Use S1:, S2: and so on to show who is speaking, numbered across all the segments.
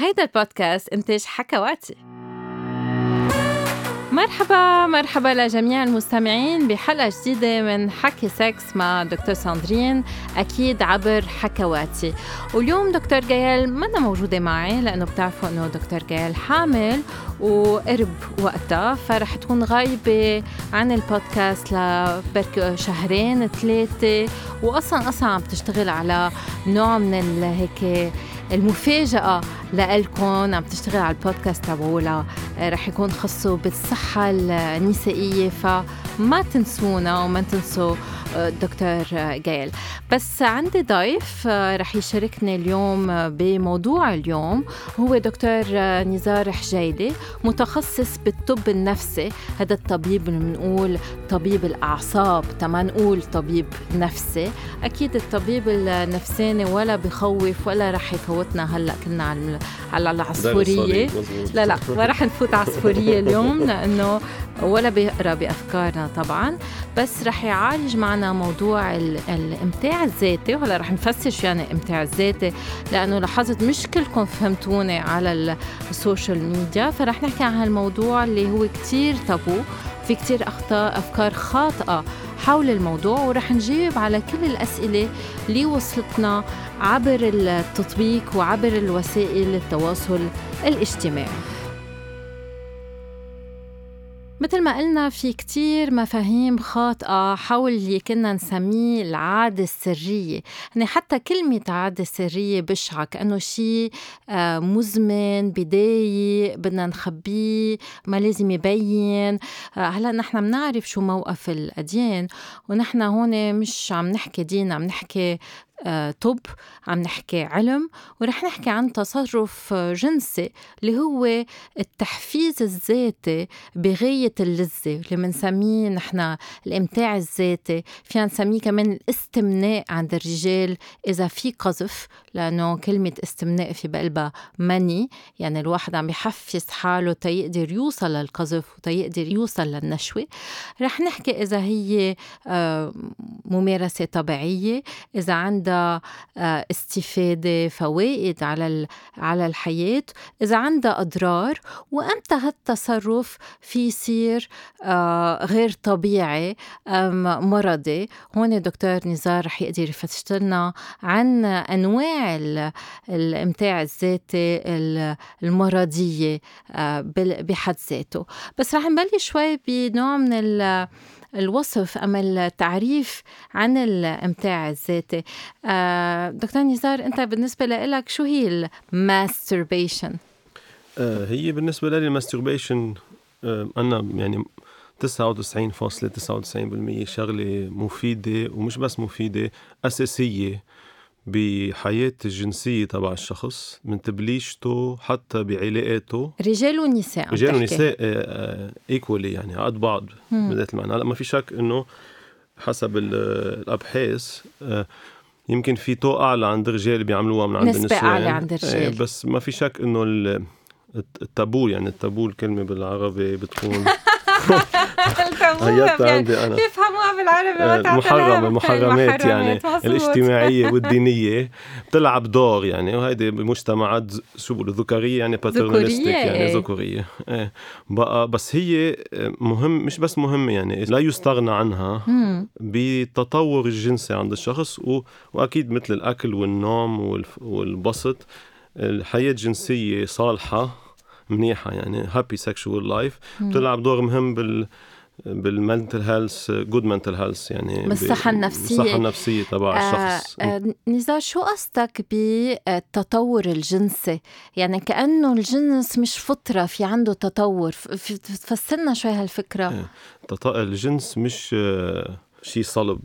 S1: هيدا البودكاست إنتاج حكواتي. مرحبا مرحبا لجميع المستمعين بحلقة جديدة من حكي سكس مع دكتور ساندرين أكيد عبر حكواتي. واليوم دكتور جيال منا موجودة معي لأنه بتعرفوا أنه دكتور جيال حامل وقرب وقتها فرح تكون غايبة عن البودكاست لبرك شهرين ثلاثة وأصلا أصلا عم تشتغل على نوع من هيك المفاجأة لإلكم عم تشتغل على البودكاست تبعولها. رح يكون خصو بالصحة النسائية فما تنسونا وما تنسوا دكتور جايل. بس عندي ضيف رح يشاركني اليوم بموضوع اليوم. هو دكتور نزار حجيلي متخصص بالطب النفسي. هذا الطبيب اللي بنقول طبيب الأعصاب تما نقول طبيب نفسي. أكيد الطبيب النفساني ولا بخوف ولا رح يفوتنا هلأ كنا على على العصفورية. لا لا ما رح نفوت عصفورية اليوم لأنه ولا بيقرأ بأفكارنا طبعا. بس رح يعالج معنا موضوع الامتاع الذاتي وهلا رح نفسر يعني امتاع الذاتي لأنه لاحظت مش كلكم فهمتوني على السوشيال ميديا فرح نحكي عن هالموضوع اللي هو كتير تابو في كتير أخطاء أفكار خاطئة حول الموضوع ورح نجيب على كل الأسئلة اللي وصلتنا عبر التطبيق وعبر الوسائل التواصل الاجتماعي. مثل ما قلنا في كتير مفاهيم خاطئة حول اللي كنا نسميه العادة السرية. يعني حتى كلمة عادة سرية بشعة كأنه شيء آه، مزمن بداية بدنا نخبيه ما لازم يبين. آه، هلأ نحن بنعرف شو موقف الأديان ونحن هون مش عم نحكي دين عم نحكي طب عم نحكي علم ورح نحكي عن تصرف جنسي اللي هو التحفيز الذاتي بغاية اللذة اللي بنسميه نحن الإمتاع الذاتي. فينا نسميه كمان الاستمناء عند الرجال إذا في قذف. لأنه كلمة استمناء في بقلبها مني يعني الواحد عم يحفز حاله تيقدر يوصل للقذف وتيقدر يوصل للنشوة. رح نحكي إذا هي آه، ممارسة طبيعية إذا عندها آه، استفادة فوائد على على الحياة إذا عندها أضرار وأمتى هالتصرف في يصير آه، غير طبيعي مرضي. هون دكتور نزار رح يقدر يفتش لنا عن أنواع الإمتاع الذاتي المرضية آه، بحد ذاته. بس رح نبلش شوي بنوع من الوصف أما التعريف عن الإمتاع الذاتي. آه، دكتور نزار أنت بالنسبة لك شو هي ال masturbation؟
S2: آه، هي بالنسبة لي ال masturbation أنا يعني 99.99% شغلة مفيدة ومش بس مفيدة أساسية. بحياة الجنسية تبع الشخص من تبليشته حتى بعلاقاته.
S1: رجال ونساء
S2: رجال ونساء ايكولي يعني قد بعض بذات المعنى. هلا ما في شك إنه حسب الأبحاث آه، يمكن في تو أعلى عند الرجال بيعملوها من عند
S1: النساء نسبة أعلى عند الرجال
S2: بس ما في شك إنه التابو يعني التابو الكلمة بالعربي بتكون
S1: هيت عندي أنا. بيفهموها بالعربي
S2: آه، المحرم المحرمات يعني الاجتماعية والدينية. بتلعب دور يعني وهيدي بمجتمعات شو بيقولوا ذكوريه يعني باترنالستيك يعني إيه. ذكورية. إيه. بقى بس هي مهم مش بس مهمة يعني لا يستغنى عنها بتطور الجنسي عند الشخص وأكيد مثل الأكل والنوم والبسط الحياة الجنسية صالحة. منيحة يعني happy sexual life بتلعب دور مهم بال بال mental health good mental health يعني
S1: بالصحة النفسية
S2: الصحة النفسية. تبع آه الشخص.
S1: آه نزار شو قصدك بالتطور الجنسي؟ يعني كأنه الجنس مش فطرة في عنده تطور. فسرنا شوي هالفكرة.
S2: إيه. الجنس مش آه، شيء صلب.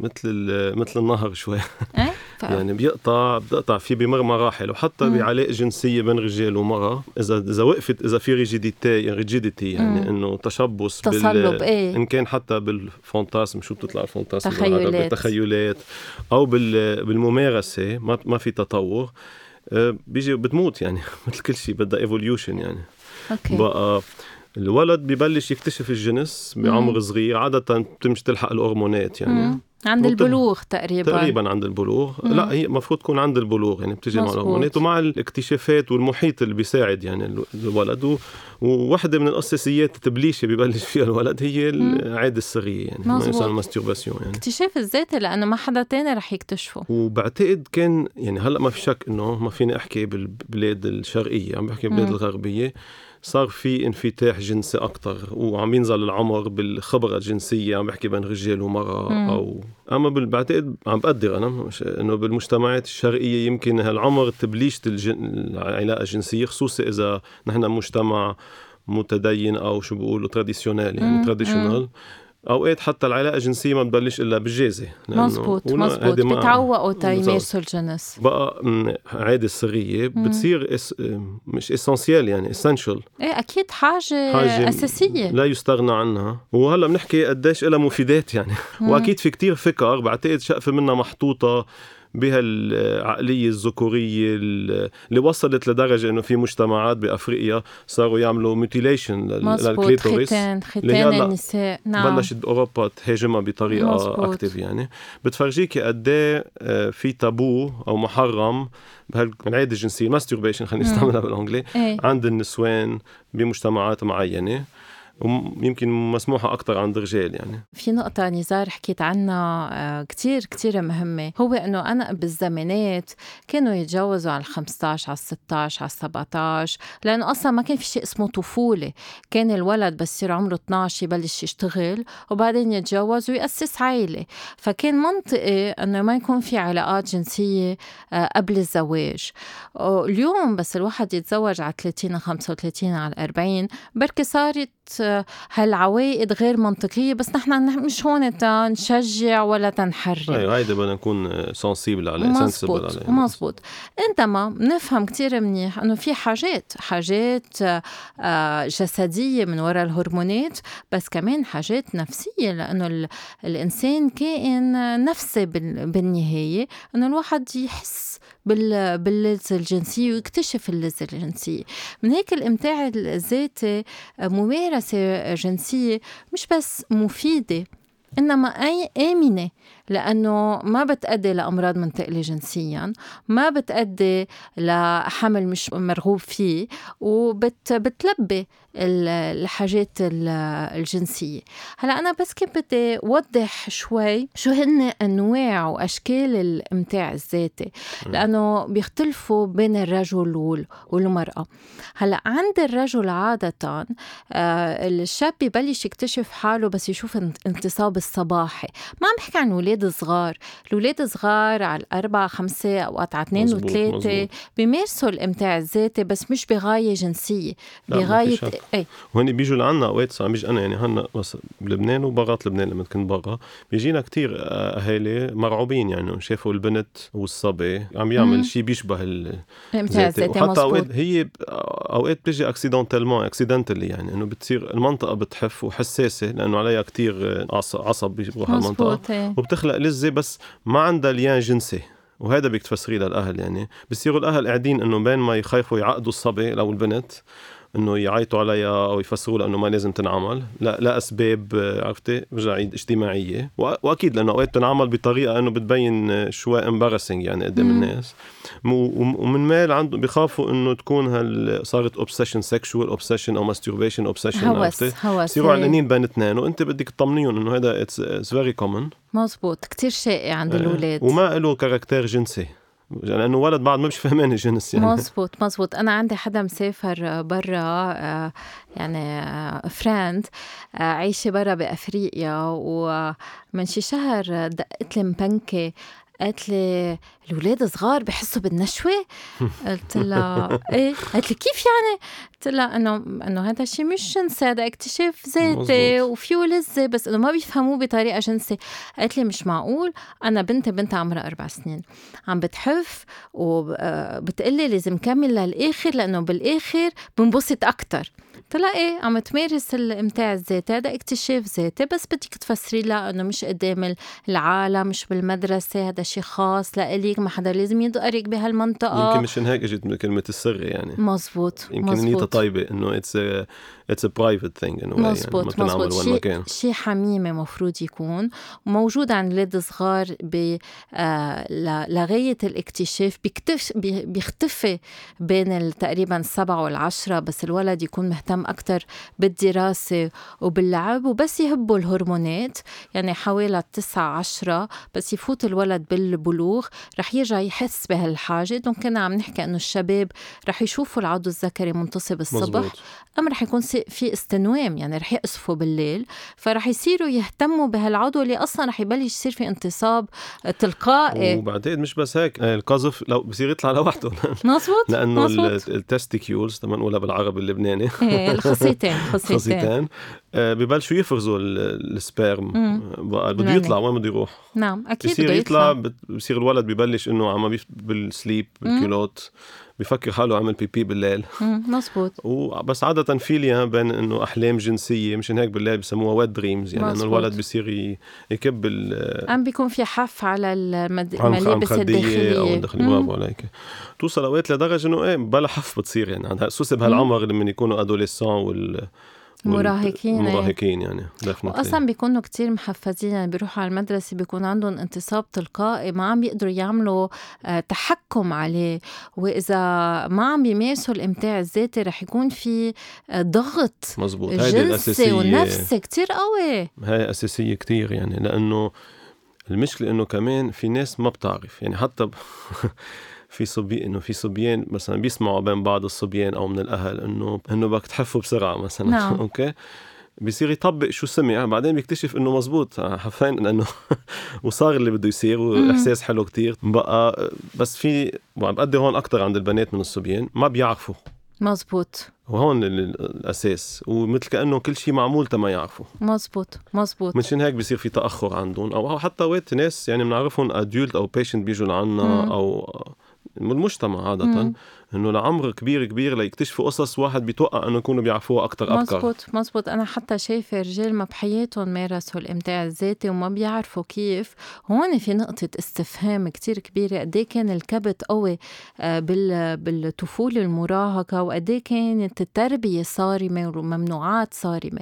S2: مثل مثل النهر شوي.
S1: إيه؟
S2: يعني بيقطع بيقطع في بمر مراحل وحتى بعلاقه جنسية بين رجال ومرأة. اذا إذا وقفت إذا في rigidity rigidity يعني إنه تشبث
S1: تصلب إيه.
S2: إن كان حتى بال fantasme شو بتطلع ال fantasme
S1: تخيلات.
S2: تخيلات. أو بالممارسة ما ما في تطور. آه، بيجي بتموت يعني. مثل كل شيء بدها evolution يعني.
S1: okay.
S2: بقى الولد ببلش يكتشف الجنس بعمر صغير عادة بتمشي تلحق الهرمونات يعني.
S1: عند البلوغ تقريبا.
S2: تقريبا عند البلوغ. مم. لا هي المفروض تكون عند البلوغ يعني بتيجي مع الهرمونات ومع الاكتشافات والمحيط اللي بيساعد يعني الولد. وواحدة من الأساسيات التبليشة ببلش فيها الولد هي العادة السريه يعني
S1: مزبوط.
S2: ال masturbation يعني.
S1: اكتشاف الذاتي لأنه ما حدا تاني رح يكتشفه.
S2: وبعتقد كان يعني هلأ ما في شك إنه ما فيني أحكي بالبلاد الشرقية عم بحكي بالبلاد الغربية. صار في انفتاح جنسي أكثر وعم ينزل العمر بالخبرة الجنسية عم بحكي بين رجال ومرأة. أو أما بعتقد عم بقدر أنا مش إنه بالمجتمعات الشرقية يمكن هالعمر تبليش الجن... العلاقة الجنسية خصوصي إذا نحن مجتمع متدين أو شو بيقولوا traditional يعني traditional أوقات حتى العلاقة الجنسية ما بتبلش إلا بالجازة
S1: مزبوط مزبوط. بتعوقوا تيمارسوا الجنس
S2: بقى عادة سريه بتصير إس مش essentielle يعني essential
S1: إيه أكيد حاجة, حاجة أساسية.
S2: لا يستغنى عنها. وهلأ بنحكي قديش لها مفيدات يعني. مم. وأكيد في كتير فكر بعتقد شقفة منها محطوطة. بهالعقليه الذكورية اللي وصلت لدرجة إنه في مجتمعات بأفريقيا صاروا يعملوا mutilation
S1: لل clitoris. ختان ختان النساء
S2: نعم. بلشت أوروبا تهاجمها بطريقة active يعني. بتفرجيكي قد إيه في تابو أو محرم بهالعادة الجنسية ماستربيشن خلينا نستعملها بالانجلي
S1: إيه؟
S2: عند النسوان بمجتمعات معينة. ويمكن مسموحة أكثر عند الرجال يعني.
S1: في نقطة نزار حكيت عنها آه، كتير كتير مهمة. هو إنه أنا بالزمانات كانوا يتجوزوا على ال 15 على ال 16 على ال 17 لأنه أصلا ما كان في شيء اسمه طفولة. كان الولد بس يصير عمره 12 يبلش يشتغل وبعدين يتجوز ويأسس عائلة فكان منطقي إنه ما يكون في علاقات جنسية آه، قبل الزواج. اليوم بس الواحد يتزوج على 30 35 على 40 بركي صارت هالعوائد غير منطقية بس نحن مش هون تنشجع ولا تنحرر
S2: أيوه هيدا بدنا نكون سنسيبل عليه
S1: مزبوط عليه. مزبوط انما بنفهم كتير منيح إنه في حاجات حاجات آه، جسدية من وراء الهرمونات بس كمان حاجات نفسية لأنه الإنسان كائن نفسي بالنهاية إنه الواحد يحس باللذة الجنسية ويكتشف اللذة الجنسية من هيك الإمتاع الذاتي ممارسة جنسية مش بس مفيدة إنما أي آمنة لأنه ما بتأدي لأمراض منتقلة جنسيا ما بتأدي لحمل مش مرغوب فيه وبتلبي الحاجات الجنسية. هلأ أنا بس كنت بدي أوضح شوي شو هن أنواع وأشكال الإمتاع الذاتي لأنه بيختلفوا بين الرجل والمرأة. هلأ عند الرجل عادة آه، الشاب ببلش يكتشف حاله بس يشوف انتصاب الصباحي. ما عم بحكي عن ولاد صغار. الولاد صغار على الأربعة خمسة أوقات على اثنين وثلاثة. بيمارسوا الإمتاع الذاتي بس مش بغاية جنسية. بغاية
S2: إيه. وهن بيجوا لعنا أوقات عم بيجي أنا يعني هلا بس بلبنان وبرات لبنان لما كنت برا بيجينا كتير أهالي مرعوبين يعني شافوا البنت والصبي عم يعمل شيء بيشبه
S1: الإمتاع الذاتي.
S2: وحتى أوقات هي أوقات بتجي fr accidentellement accidentally يعني إنه بتصير المنطقة بتحف وحساسة لأنه عليها كتير عصب بيروح على المنطقة.
S1: إيه.
S2: وبتخلق لذة بس ما عندها lien جنسي. وهذا بدك تفسريه للأهل يعني. بصيروا الأهل قاعدين إنه بين ما يخافوا يعقدوا الصبي أو البنت. إنه يعيطوا عليها أو يفسروا لها انه ما لازم تنعمل. لا لا أسباب عرفتي؟ برجع عيد اجتماعيه وأكيد لأنه أوقات تنعمل بطريقة إنه بتبين شوي embarrassing يعني قدام الناس. ومن مال عندهم بيخافوا إنه تكون هال صارت obsession sexual obsession أو masturbation obsession
S1: هوس هوس
S2: يصيروا علقانين بين اثنين وأنت بدك تطمنيهم إنه هذا it's very common
S1: مزبوط. كثير شائع عند الاولاد
S2: وما له caractère جنسي. لأنه ولد بعد ما مش فهمان الجنس يعني.
S1: مزبوط مزبوط. أنا عندي حدا مسافر برا آه، يعني friend آه، عايشة برا بأفريقيا ومن شي شهر دقت لي مبنكة قالت لي الاولاد صغار بحسوا بالنشوة؟ قلت لها إيه؟ قالت لي كيف يعني؟ قلت لها أنه أنه هذا الشيء مش جنسي هذا اكتشاف ذاتي وفيه لذه بس إنه ما بيفهموه بطريقة جنسية. قالت لي مش معقول. أنا بنتي بنتها عمرها أربع سنين. عم بتحف وبتقلي لازم كمل للآخر لأنه بالآخر بنبسط أكثر طلع إيه؟ عم تمارس الامتاع الذاتي هذا اكتشاف ذاتي بس بدك تفسري لها إنه مش قدام العالم مش بالمدرسة هذا شيء خاص لإلك ما حدا لازم يدقرك بهالمنطقة.
S2: يمكن مشان هيك إجت كلمة السر يعني.
S1: مزبوط
S2: يمكن نيتها طيبة إنه it's it's a private thing انه
S1: مزبوط يعني مزبوط شيء شيء حميمة مفروض يكون. وموجود عند الاولاد الصغار ب آه لغاية الاكتشاف. بيكتف بيختفي بين تقريبا السبعه والعشرة بس الولد يكون مهتم أكثر بالدراسة وباللعب وبس يهبوا الهرمونات. يعني حوالي التسعة عشرة بس يفوت الولد بالبلوغ رح يرجع يحس بهالحاجة. donc كنا عم نحكي إنه الشباب رح يشوفوا العضو الذكري منتصب الصبح. مزبوط. ام رح يكون في استنوام يعني رح يقصفوا بالليل. فرح يصيروا يهتموا بهالعضو اللي أصلا رح يبلش يصير في انتصاب تلقائي.
S2: وبعدين مش بس هيك آه، القذف لو بصير يطلع لوحده.
S1: مزبوط
S2: لأنه ال testicles تمام نقولها بالعربي اللبناني.
S1: إيه، الخصيتين
S2: خصيتين آه، ببلشوا يفرزوا ال sperm. بقى بده يطلع وين بده يروح.
S1: نعم
S2: أكيد بده يطلع, يطلع. بصير الولد ببلش إنه عم بال slip بال culotte. بفكر حاله عمل pipi بالليل.
S1: مزبوط
S2: وبس عادة في lien بين إنه أحلام جنسية مشان هيك بالليل بسموها wet dreams يعني إنه الولد بصير يكب
S1: عم بيكون في حف على الملابس الداخلية أو
S2: الداخلية. برافو عليك توصل أوقات لدرجة إنه إيه بلا حف بتصير يعني. خصوصا بهالعمر لما يكونوا adolescents وال
S1: مراهقين
S2: مراهقين يعني.
S1: واصلا بيكونوا كتير محفزين يعني بيروحوا على المدرسة بيكون عندهم انتصاب تلقائي ما عم بيقدروا يعملوا آه، تحكم عليه. وإذا ما عم بيمارسوا الإمتاع الذاتي رح يكون في آه، ضغط
S2: مزبوط. هيدي الأساسية.
S1: ونفسي كتير قوي.
S2: هاي أساسية كتير يعني لأنه المشكلة إنه كمان في ناس ما بتعرف يعني حتى ب... في صبي إنه في صبيان مثلا بيسمعوا بين بعض الصبيان أو من الأهل انه إنه بدك تحفوا بسرعة مثلا.
S1: نعم.
S2: أوكي؟ بيصير يطبق شو سمع. بعدين بيكتشف إنه مزبوط. حرفيا لأنه وصار اللي بده يصير وإحساس حلو كتير. بقى بس في بقدر هون أكثر عند البنات من الصبيان. ما بيعرفوا.
S1: مزبوط.
S2: وهون الأساس. ومثل كأنه كل شيء معمول تما يعرفوا.
S1: مزبوط. مزبوط.
S2: مشان هيك بصير في تأخر عندهم. أو حتى وقت ناس يعني بنعرفهم ادولت أو بيشنت بيجوا لعنا أو المجتمع عادة. إنه لعمر كبير كبير ليكتشفوا قصص واحد بيتوقع إنه يكونوا بيعرفوها أكثر
S1: أبكر. مزبوط مزبوط. أنا حتى شايفة رجال ما بحياتهم مارسوا الإمتاع الذاتي وما بيعرفوا كيف. هون في نقطة استفهام كتير كبيرة. قد إيه كان الكبت قوي آه، بالطفولة المراهقة وقد إيه كانت التربية صارمة والممنوعات صارمة.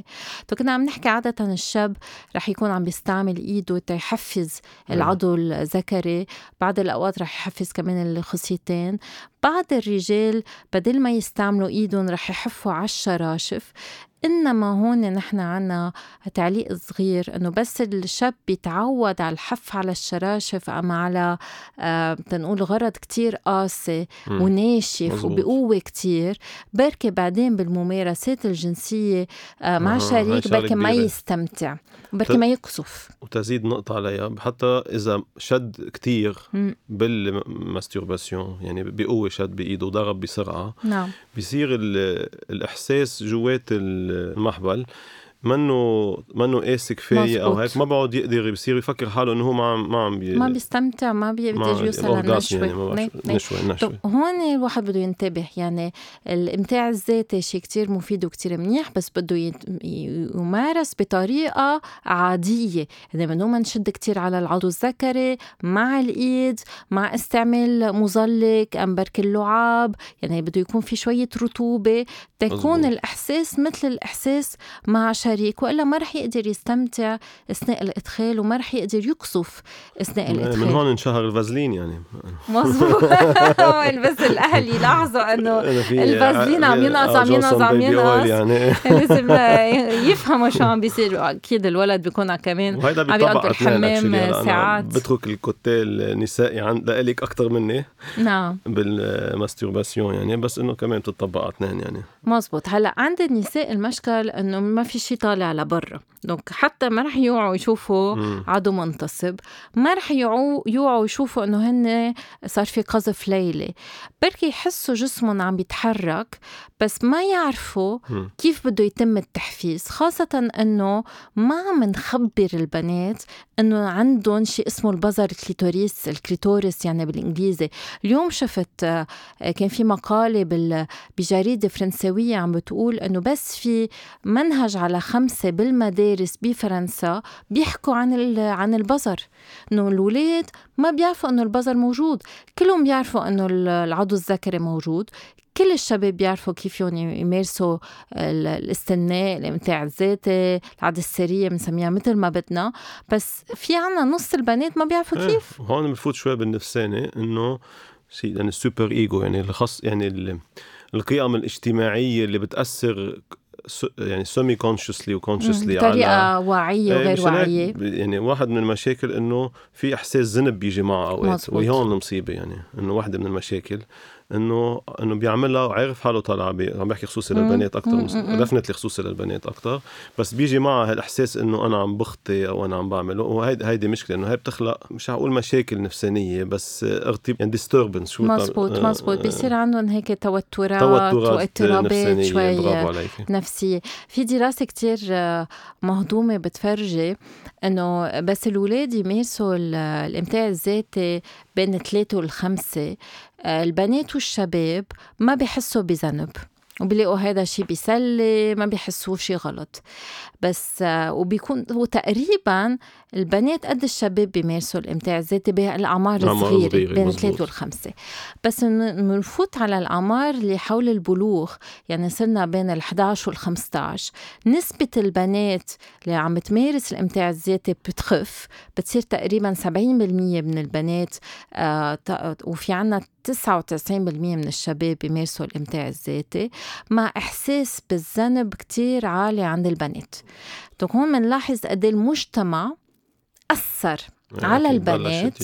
S1: فكنا عم نحكي عادة الشاب رح يكون عم بيستعمل إيده تيحفز العضو الذكري. بعض الأوقات رح يحفز كمان الخصيتين. بعض الرجال بدل ما يستعملوا إيدهم رح يحفوا على الشراشف إنما هون نحن عنا تعليق صغير إنه بس الشاب بيتعود على الحف على الشراشف أم على آه تنقول غرض كتير قاسي وناشف وبقوة كتير. بركي بعدين بالممارسات الجنسية آه مع آه شريك بركي ما يستمتع بركي ما يقصف.
S2: وتزيد نقطة عليها حتى إذا شد كتير بال masturbation يعني بقوة شد بإيده وضرب بسرعة
S1: نعم.
S2: بصير الإحساس جوات المهبل. منه منه قاسي كفاية أو هيك ما بقعد يقدر بصير يفكر حاله إنه هو ما عم ما عم
S1: بي... ما بيستمتع ما بيقدر يوصل للنشوة.
S2: يعني نشوة نشوة.
S1: هون الواحد بده ينتبه يعني الامتاع الذاتي شيء كتير مفيد وكتير منيح بس بده يمارس بطريقة عادية. يعني بدون ما نشد كتير على العضو الذكري مع الإيد مع استعمال مزلق ام برك اللعاب يعني بده يكون في شوية رطوبة تكون الإحساس مثل الإحساس مع شريك وإلا ما رح يقدر يستمتع أثناء الإدخال وما رح يقدر يقصف أثناء الإدخال.
S2: من هون انشهر الفازلين يعني.
S1: مظبوط. بس الأهل يلاحظوا إنه الفازلين عم ينقص عم ينقص عم ينقص يعني. لازم يفهموا شو عم بيصير. أكيد الولد بيكون كمان عم يقضي الحمام ساعات.
S2: بترك ال côté النسائي عند لك أكثر مني.
S1: نعم.
S2: بال masturbation يعني بس إنه كمان بتطبق على أثنين يعني.
S1: مزبوط هلأ عند النساء المشكل إنه ما في شيء طالع لبرا. donc حتى ما رح يوعوا يشوفوا عضو منتصب. ما رح يوعوا يوعوا يشوفوا إنه هن صار في قذف ليلي بركي يحسوا جسمهم عم بيتحرك بس ما يعرفوا كيف بده يتم التحفيز. خاصة إنه ما عم نخبر البنات إنه عندهم شيء اسمه البزر ال clitoris ال clitoris يعني بالإنجليزي. اليوم شفت آه، كان في مقالة بجريدة فرنسوية عم بتقول إنه بس في منهج على خمسة بالمدارس بفرنسا بيحكوا عن عن البزر. إنه الاولاد ما بيعرفوا إنه البزر موجود. كلهم بيعرفوا إنه العضو الذكري موجود. كل الشباب بيعرفوا كيف يمارسوا الاستناء الامتاع الذاتي العادة السرية بنسميها مثل ما بدنا. بس في عنا نص البنات ما بيعرفوا
S2: إيه،
S1: كيف.
S2: هون بنفوت شوي بالنفساني إنه شيء يعني السوبر إيجو يعني الخص يعني القيم الاجتماعية اللي بتأثر يعني سيمي كونشسلي وكونشسلي
S1: بطريقة واعية إيه، وغير واعية.
S2: يعني واحد من المشاكل إنه في إحساس ذنب بيجي معه أوقات وهي هون المصيبة يعني إنه واحدة من المشاكل. إنه إنه بيعملها وعارف حاله طالع عم بحكي خصوصي للبنات أكثر دفنتلي خصوصي للبنات أكثر بس بيجي معها هالإحساس إنه أنا عم بخطي أو أنا عم بعمل وهيدي هيدي مشكلة إنه هي بتخلق مش حقول مشاكل نفسانية بس ارتب يعني ديستربنس
S1: شو مزبوط آه مزبوط. آه بيصير عندهم هيك توترات واضطرابات شوي نفسية. في دراسة كتير آه، مهضومة بتفرجي إنه بس الاولاد يمارسوا الامتاع الذاتي بين ثلاثة والخمسة آه، البنات والشباب ما بيحسوا بذنب وبيلاقوا هذا الشيء بيسلي ما بيحسوا شيء غلط. بس آه، وبيكون هو تقريبا البنات قد الشباب بيمارسوا الإمتاع الذاتي بالاعمار الصغيرة بين الثلاث والخمسة. بس نفوت على الأعمار اللي حول البلوغ يعني صرنا بين ال 11 وال 15 نسبة البنات اللي عم تمارس الإمتاع الذاتي بتخف بتصير تقريبا 70% من البنات آه وفي عنا 99% من الشباب بيمارسوا الإمتاع الذاتي مع إحساس بالذنب كتير عالي عند البنات. دونك هون بنلاحظ قد إيه المجتمع يعني على البنات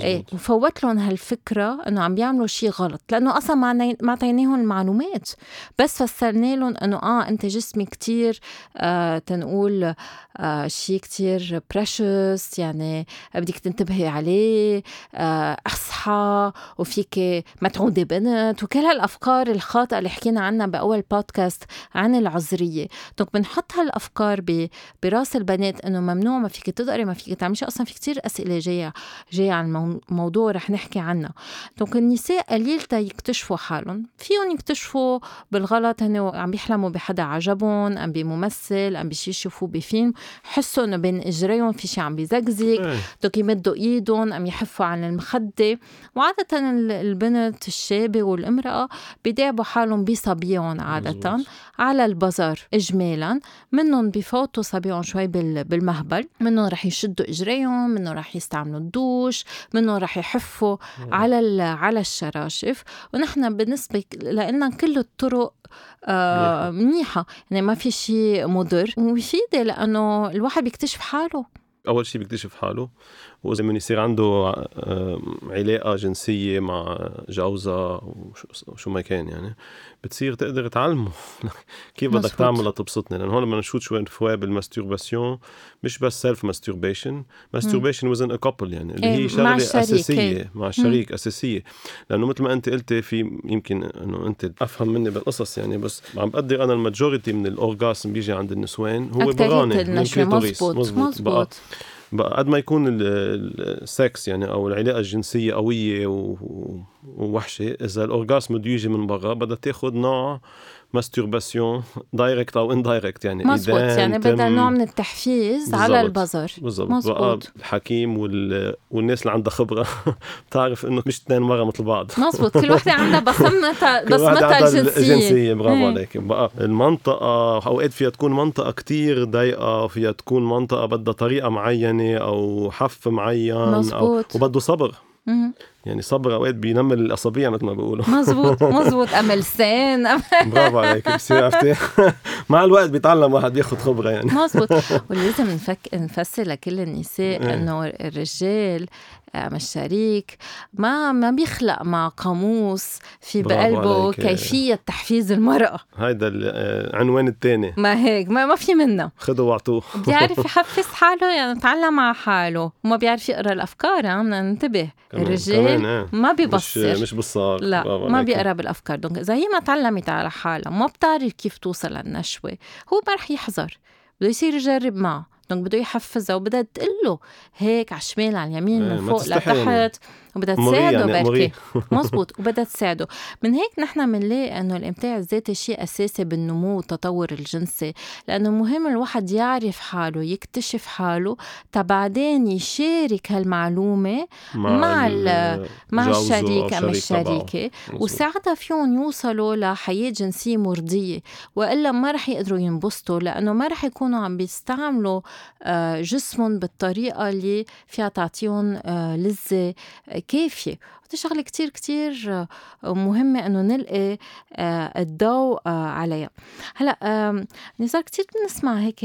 S1: إيه وفوت لهم هالفكرة إنه عم بيعملوا شيء غلط لأنه أصلا ما اعطيناهم المعلومات بس فسرنا لهم إنه آه أنت جسمي كتير آه تنقول آه شيء كتير precious يعني بدك تنتبهي عليه آه أصحى وفيك ما تعودي بنت وكل هالأفكار الخاطئة اللي حكينا عنها بأول بودكاست عن العذرية. donc بنحط هالأفكار براس البنات إنه ممنوع ما فيك تقدري ما فيك تعملي أصلا في كتير أسئلة جاية جاية عن الموضوع رح نحكي عنها. donc النساء قليل تا يكتشفوا حالهم. فيهم يكتشفوا بالغلط هن عم بيحلموا بحدا عجبهم ام بممثل ام بشي يشوفوه بفيلم. حسوا إنه بين إجريهم في شي عم بيزقزق. إيه. donc يمدوا إيدهم ام يحفوا عن المخدة. وعادة البنت الشابة والامراه بيداعبوا حالهم بصبيعهم عادة. مزبوط. على البزر اجمالا. منهم بفوتوا صبيعهم شوي بالمهبل. منهم رح يشدوا إجريهم منهم رح يستعملوا الدوش منهم رح يحفوا على على الشراشف. ونحن بالنسبة لنا كل الطرق آه منيحة. يعني ما في شيء مضر. ومفيدة لأنه الواحد بيكتشف حاله.
S2: أول شيء بيكتشف حاله. واذا من يصير عنده آه، علاقة جنسية مع جوزها وشو ما كان يعني بتصير تقدر تعلمه. كيف بدك تعمل لتبسطني؟ لأن هون لما نفوت شوي فوا بال masturbation. مش بس self masturbation masturbation within a couple يعني اللي هي إيه، شغلة اساسيه إيه. مع الشريك أساسية. لأنه مثل ما أنت قلتي في يمكن إنه أنت أفهم مني بالقصص يعني بس عم بقدر أنا ال majority من ال orgasm بيجي عند النسوان هو براني
S1: مزبوط مزبوط, مزبوط.
S2: قد ما يكون السكس يعني أو العلاقة الجنسية قوية ووحشة إذا ال orgasm بده يجي من برا بدها تأخذ نوع masturbation direct أو indirect يعني
S1: مزبوط يعني بدها نوع من التحفيز بالزبط. على البزر
S2: بالضبط. الحكيم وال... والناس اللي عندها خبرة بتعرف إنه مش اثنين مرة مثل بعض.
S1: مزبوط. كل وحده عندها بصمتها بصمتها الجنسيه الجنسية
S2: برافو إيه. عليك. بقى المنطقة أوقات فيها تكون منطقة كتير ضيقة فيها تكون منطقة بدها طريقة معينة أو حف معين
S1: مزبوط.
S2: أو وبده صبر. يعني صبر أوقات بينمل الاصابيع مثل ما بيقولوا.
S1: مزبوط مزبوط امل سين
S2: برافو عليك بصير عرفتي مع الوقت بيتعلم واحد ياخذ خبرة يعني.
S1: مزبوط ولازم نفك نفسر لكل النساء إيه. إنه الرجال مع الشريك ما ما بيخلق مع قاموس في بقلبه كيفية تحفيز المرأة.
S2: هيدا العنوان الثاني
S1: ما هيك ما, ما في منه.
S2: خذوا وأعطوه.
S1: بيعرف يحفز حاله يعني تعلم على حاله. وما بيعرف يقرأ الأفكار بدنا ننتبه. الرجال ما بيبصر.
S2: مش مش بصار
S1: لا ما بيقرأ بالأفكار. دونك زي ما تعلمت على حالها ما بتعرف كيف توصل للنشوة هو ما رح يحذر. بده يصير يجرب معه. donc بده يحفزها وبدها تقول له هيك على الشمال على اليمين من إيه، فوق لتحت وبدها تساعده يعني بركي مزبوط وبدها تساعده. من هيك نحن بنلاقي إنه الإمتاع الذاتي شيء أساسي بالنمو والتطور الجنسي لأنه مهم الواحد يعرف حاله يكتشف حاله تا بعدين يشارك هالمعلومة مع مع, مع الشريك ام الشريكة وساعتها فيهم يوصلوا لحياة جنسية مرضية وإلا ما رح يقدروا ينبسطوا لأنه ما رح يكونوا عم بيستعملوا آه، جسمهم بالطريقة اللي فيها تعطيهم آه، لذة كافية. هذه شغلة كتير كتير آه، مهمة إنه نلقي آه، الضوء آه، عليها هلأ نزار كتير بنسمع هيك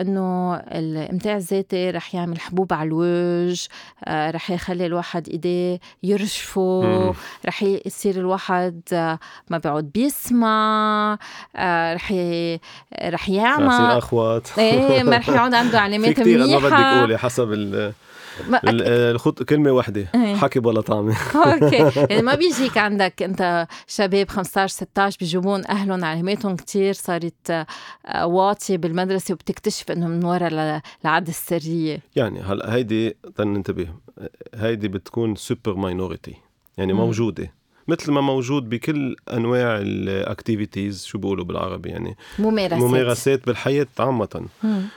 S1: إنه الإمتاع الذاتي رح يعمل حبوب على الوجه رح يخلي الواحد إيديه يرشفوا رح يصير الواحد ما بيقعد بيسمع رح ي... رح يعمل رح
S2: يصير أخوات.
S1: إيه ما رح يقعد عنده علامات منيحه
S2: ما بدك قولي حسب ال الخط كلمة واحدة إيه. حكي بلا طعمة.
S1: أوكي. يعني ما بيجيك عندك أنت شباب 15 16 بيجيبون أهلهم علاماتهم كتير صارت آه، واطية بالمدرسة وبتكتشف انه من وراء العادة السرية.
S2: يعني هلا هيدي ننتبه هيدي بتكون super minority يعني موجودة. مثل ما موجود بكل أنواع ال activities شو بيقولوا بالعربي يعني؟
S1: ممارسات.
S2: ممارسات بالحياة عامة.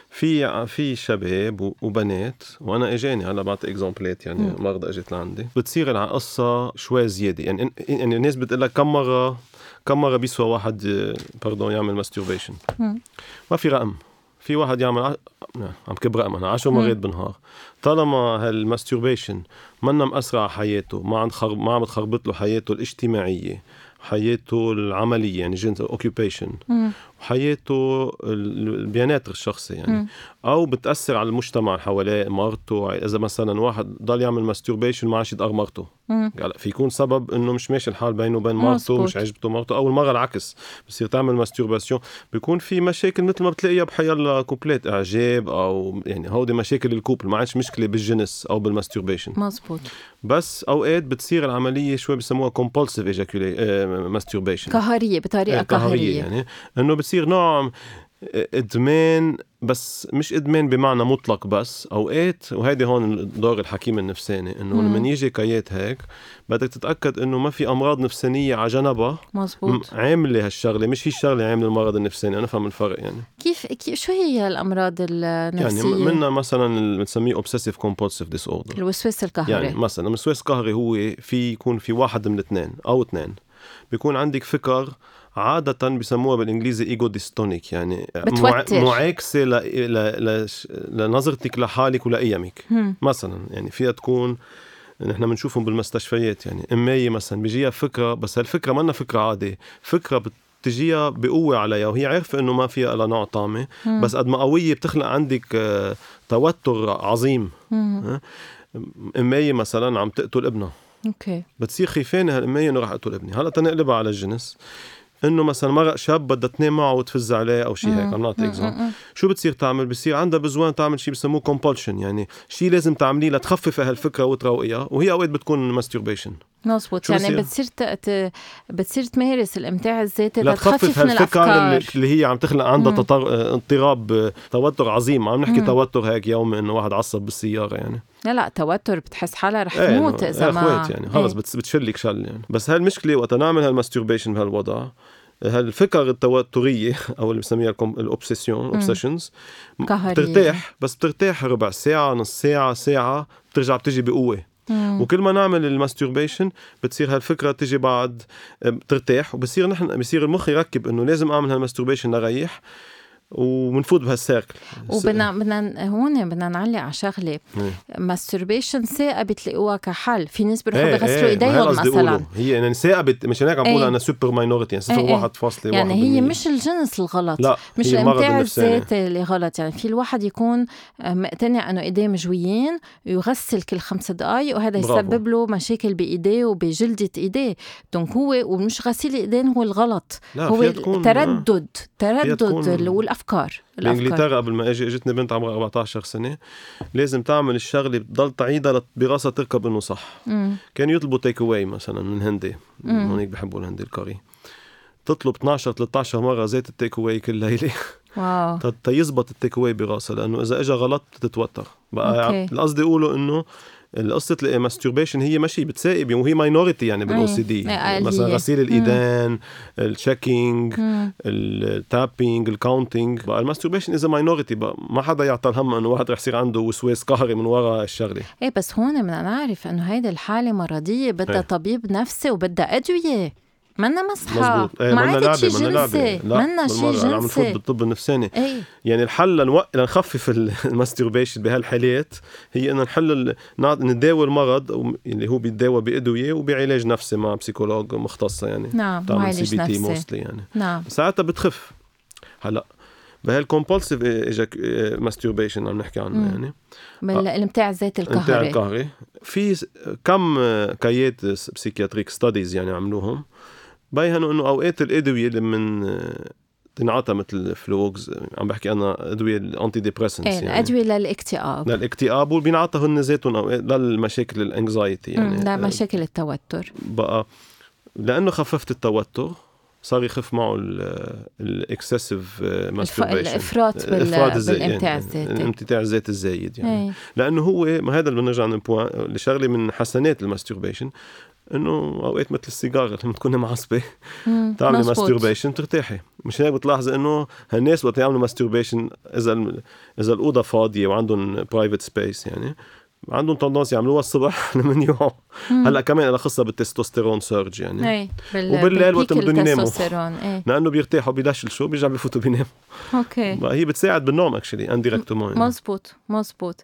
S2: في في شباب وبنات وأنا إجاني هلا بعطي اكزامبلات يعني مرضى إجت لعندي. بتصير القصة شوي زيادة. يعني يعني الناس بتقول لك كم مره كم مرة بيسوى واحد pardon يعمل masturbation ما في رقم. في واحد يعمل ع... عم كبر أنا 10 مرات بالنهار طالما هال masturbation منا مأثرة على حياته ما عم خرب... ما عم تخربط له حياته الاجتماعية حياته العملية يعني جنس اوكيوبيشن وحياته البيانات الشخصي يعني. م. أو بتأثر على المجتمع حواليه مرته إذا مثلا واحد ضل يعمل masturbation ما عادش يدقر مرته. هلا في يكون سبب إنه مش ماشي الحال بينه وبين مرته مش عجبته مرته أو المره العكس بصير تعمل masturbation بيكون في مشاكل مثل ما بتلاقيها بحيلا couple إعجاب أو يعني هودي مشاكل ال couple. ما عادش مشكلة بالجنس أو بال masturbation
S1: مزبوط
S2: بس أوقات بتصير العملية شوي بسموها compulsive actually masturbation
S1: قهرية بطريقة قهرية
S2: يعني. إنه بصير نوع إدمان بس مش إدمان بمعنى مطلق بس أوقات وهيدي هون دور الحكيم النفساني إنه لما يجي case هيك بدك تتأكد إنه ما في أمراض نفسانية على جنبها.
S1: مزبوط
S2: عاملة هالشغلة مش هي الشغلة عاملة المرض النفساني أنا أفهم الفرق يعني.
S1: كيف, كيف شو هي الأمراض النفسية؟
S2: يعني منها مثلا اللي بنسميه obsessive compulsive disorder
S1: الوسواس القهري.
S2: يعني مثلا الوسواس القهري هو في يكون في واحد من الاثنين أو اثنين. بيكون عندك فكر عادة بسموها بالإنجليزي ego dystonic يعني
S1: بتوتر.
S2: معاكسة ل... ل... ل... لنظرتك لحالك ولقيمك مثلا يعني فيها تكون نحن بنشوفهم بالمستشفيات يعني اماية مثلا بيجيها فكرة بس هالفكرة منا فكرة عادية. فكرة بتجيها بقوة عليها وهي عارفة إنه ما فيها إلا نوع طعمة بس قد ما قوية بتخلق عندك آه، توتر عظيم. اماية مثلا عم تقتل ابنها.
S1: okay.
S2: بتصير خيفانة هالإمية إنه رح أقتل ابني. هلأ تنقلبها على الجنس. إنه مثلا مرق شاب بدها تنام معه وتفز عليه أو شيء هيك. example شو بتصير تعمل؟ بصير عندها besoin تعمل شيء بسموه compulsion يعني شيء لازم تعمليه لتخففي هالفكره وتروقيها وهي أوقات بتكون masturbation
S1: مزبوط يعني بتصير ت... بتصير تمارس الامتاع الذاتي
S2: لتخفف من الأفكار. اللي هي عم تخلق عندها تطر... اضطراب توتر عظيم. عم نحكي مم. توتر هيك يومي إنه واحد عصب بالسيارة يعني.
S1: لا لا توتر بتحس حالها رح إيه تموت إذا
S2: إيه ما يعني. خلص إيه. بتشلك شل يعني. بس هالمشكلة وقت نعمل هال masturbation بهالوضع هالفكر التوترية أو اللي بنسميها ال obsession obsessions بترتاح. بس بترتاح ربع ساعة نص ساعة ساعة بترجع بتجي بقوة. وكل ما نعمل ال masturbation بتصير هالفكرة تجي بعد بترتاح وبصير نحن بصير المخ يركب إنه لازم أعمل هالماستربيشن لريح. وبنفوت بهالسيركل
S1: وبدنا بدنا هون بدنا نعلق على شغلة. ماستربيشن ثاقبه بتلاقوها كحل. في ناس بيروحوا إيه بيغسلوا
S2: إيه
S1: إيديهم مثلا.
S2: هي يعني ثاقبه مش هيك عم بقول أنا سوبر ماينورتي يعني صفر واحد فاصلة
S1: يعني هي مش الجنس الغلط.
S2: لا
S1: مش الامتاع الذاتي اللي غلط. يعني في الواحد يكون مقتنع إنه إيديه مجويين ويغسل كل خمس دقائق وهذا يسبب له مشاكل بإيديه وبجلدة إيديه. donc هو ومش غسيل الايدين هو الغلط. هو تردد تردد والأفكار
S2: بإنجلترا قبل ما أجي إجتني بنت عمرها 14 سنة. لازم تعمل الشغلة بتضل تعيدها براسها تركب إنه صح.
S1: مم.
S2: كانوا يطلبوا تيك اواي مثلا من هندي. هونيك بحبوا الهندي الكاري تطلب 12 13 مرة زيت التيك اواي كل ليلة.
S1: واو.
S2: تيزبط التيك اواي براسها لأنه إذا اجى غلط بتتوتر. بقى القصد يقولوا إنه قصة ال masturbation هي ماشي بتسائب وهي minority يعني بال OCD مثلا غسيل الايدين ال checking ال tapping ال counting بقى ال masturbation اذا minority ما حدا يعطى الهم إنه واحد رح يصير عنده وسواس قهري من وراء الشغلة.
S1: إيه بس هون بدنا نعرف إنه هيدي الحالة مرضية بدها إيه. طبيب نفسي وبدها أدوية. منا مصحى
S2: إيه
S1: ما
S2: عادت
S1: شي جنسي منا شي جنسي عم
S2: نفوت بالطب النفساني.
S1: إيه.
S2: يعني الحل لنوق... لنخفف ال masturbation بهالحالات هي إنه نحل نداوي المرض اللي هو بيتداوى بأدوية وبعلاج نفسي مع psychologue مختصة يعني.
S1: نعم
S2: معالج نفسي. mostly يعني.
S1: نعم.
S2: ساعتها بتخف. هلا بهال compulsive اجاك masturbation عم نحكي عنه يعني.
S1: بالامتاع الذاتي القهري
S2: الامتاع القهري. في كم كايات psychiatric studies يعني عملوهم؟ بيهنوا إنه أوقات الأدوية اللي من تنعطى مثل فلوكس عم بحكي أنا أدوية ال antidepressants
S1: إيه يعني. أدوية للاكتئاب.
S2: للاكتئاب وبينعطى هن ذاتهم أوقات للمشاكل ال anxiety يعني.
S1: لمشاكل التوتر.
S2: بقى لأنه خففت التوتر صار يخف معه ال excessive
S1: masturbation الإفراط بالامتاع الذاتي.
S2: الامتاع الذاتي الزايد يعني. أي. لأنه هو ما هذا اللي بنرجع للبوان لشغلة من حسنات ال masturbation إنه أوقات مثل السيجارة لما تكوني معصبة. تعملي masturbation ترتاحي. مش هيك بتلاحظي إنه هالناس وقت يعملوا masturbation إذا إذا الأوضة فاضية وعندهم private space يعني. عندهم tendance يعملوها الصبح من يوم. هلا كمان لها قصه بال testosterone surge يعني.
S1: اي بال...
S2: وبالليل وقت بدهم يناموا.
S1: إيه.
S2: لأنه بيرتاحوا بيدشلشوا بيرجعوا بيفوتوا بيناموا.
S1: أوكي.
S2: هي بتساعد بالنوم actually indirectement
S1: يعني. مزبوط مزبوط.